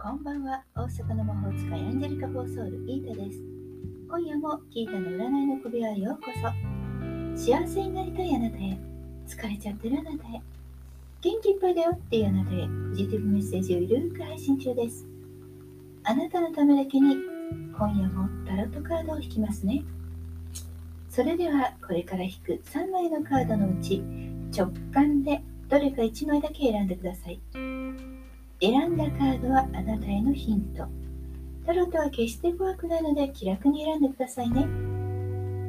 こんばんは。大阪の魔法使いアンジェリカ・フォーソールギータです。今夜もギータの占いの首輪へようこそ。幸せになりたいあなたへ。疲れちゃってるあなたへ。元気いっぱいだよっていうあなたへ。ポジティブメッセージをゆるく配信中です。あなたのためだけに今夜もタロットカードを引きますね。それではこれから引く3枚のカードのうち直感でどれか1枚だけ選んでください。選んだカードはあなたへのヒント。タロットは決して怖くないので気楽に選んでくださいね。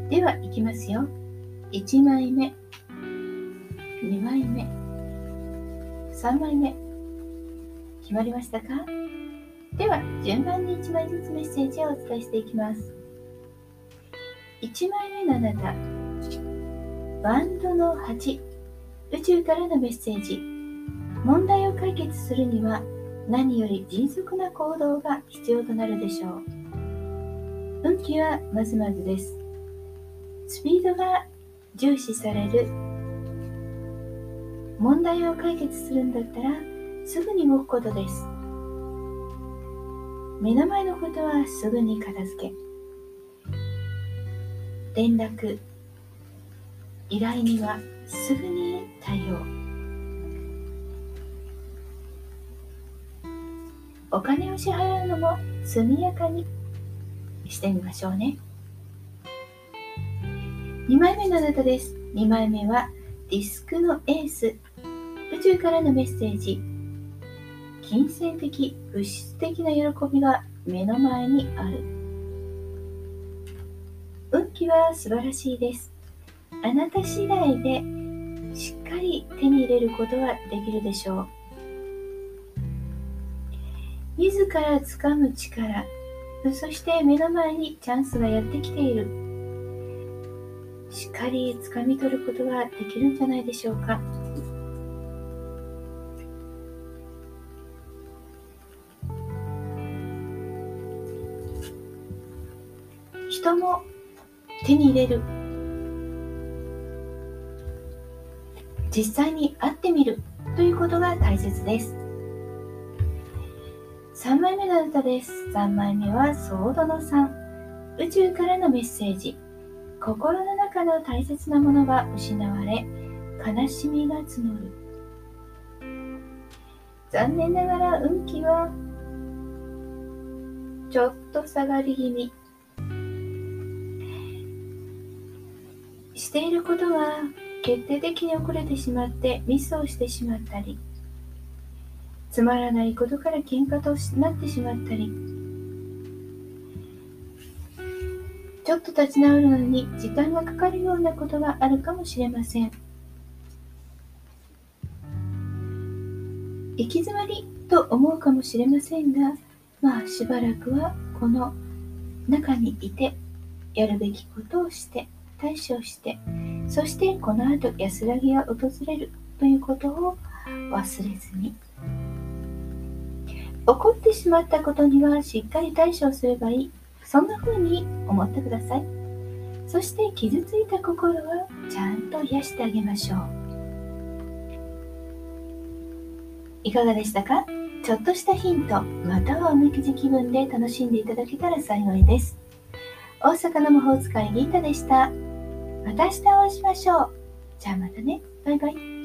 では、いきますよ。1枚目、2枚目、3枚目。決まりましたか？では、順番に1枚ずつメッセージをお伝えしていきます。1枚目のあなた、バンドの8、宇宙からのメッセージ。問題を解決するには何より迅速な行動が必要となるでしょう。運気はまずまずです。スピードが重視される問題を解決するんだったらすぐに動くことです。目の前のことはすぐに片付け。連絡、依頼にはすぐに対応。お金を支払うのも速やかにしてみましょうね。2枚目のあなたです。2枚目はディスクのエース。宇宙からのメッセージ。金銭的、物質的な喜びが目の前にある。運気は素晴らしいです。あなた次第でしっかり手に入れることはできるでしょう。自ら掴む力、そして目の前にチャンスがやってきている。しっかり掴み取ることができるんじゃないでしょうか。人も手に入れる。実際に会ってみるということが大切です。3枚目の歌です。3枚目はソードの3。宇宙からのメッセージ。心の中の大切なものが失われ、悲しみが募る。残念ながら運気はちょっと下がり気味。していることが決定的に遅れてしまってミスをしてしまったり、つまらないことから喧嘩となってしまったり、ちょっと立ち直るのに時間がかかるようなことがあるかもしれません。行き詰まりと思うかもしれませんが、まあしばらくはこの中にいて、やるべきことをして、対処して、そしてこの後安らぎが訪れるということを忘れずに。起こってしまったことにはしっかり対処すればいい。そんな風に思ってください。そして傷ついた心はちゃんと癒してあげましょう。いかがでしたか？ちょっとしたヒント、またはおみくじ気分で楽しんでいただけたら幸いです。大阪の魔法使いギータでした。また明日お会いしましょう。じゃあまたね。バイバイ。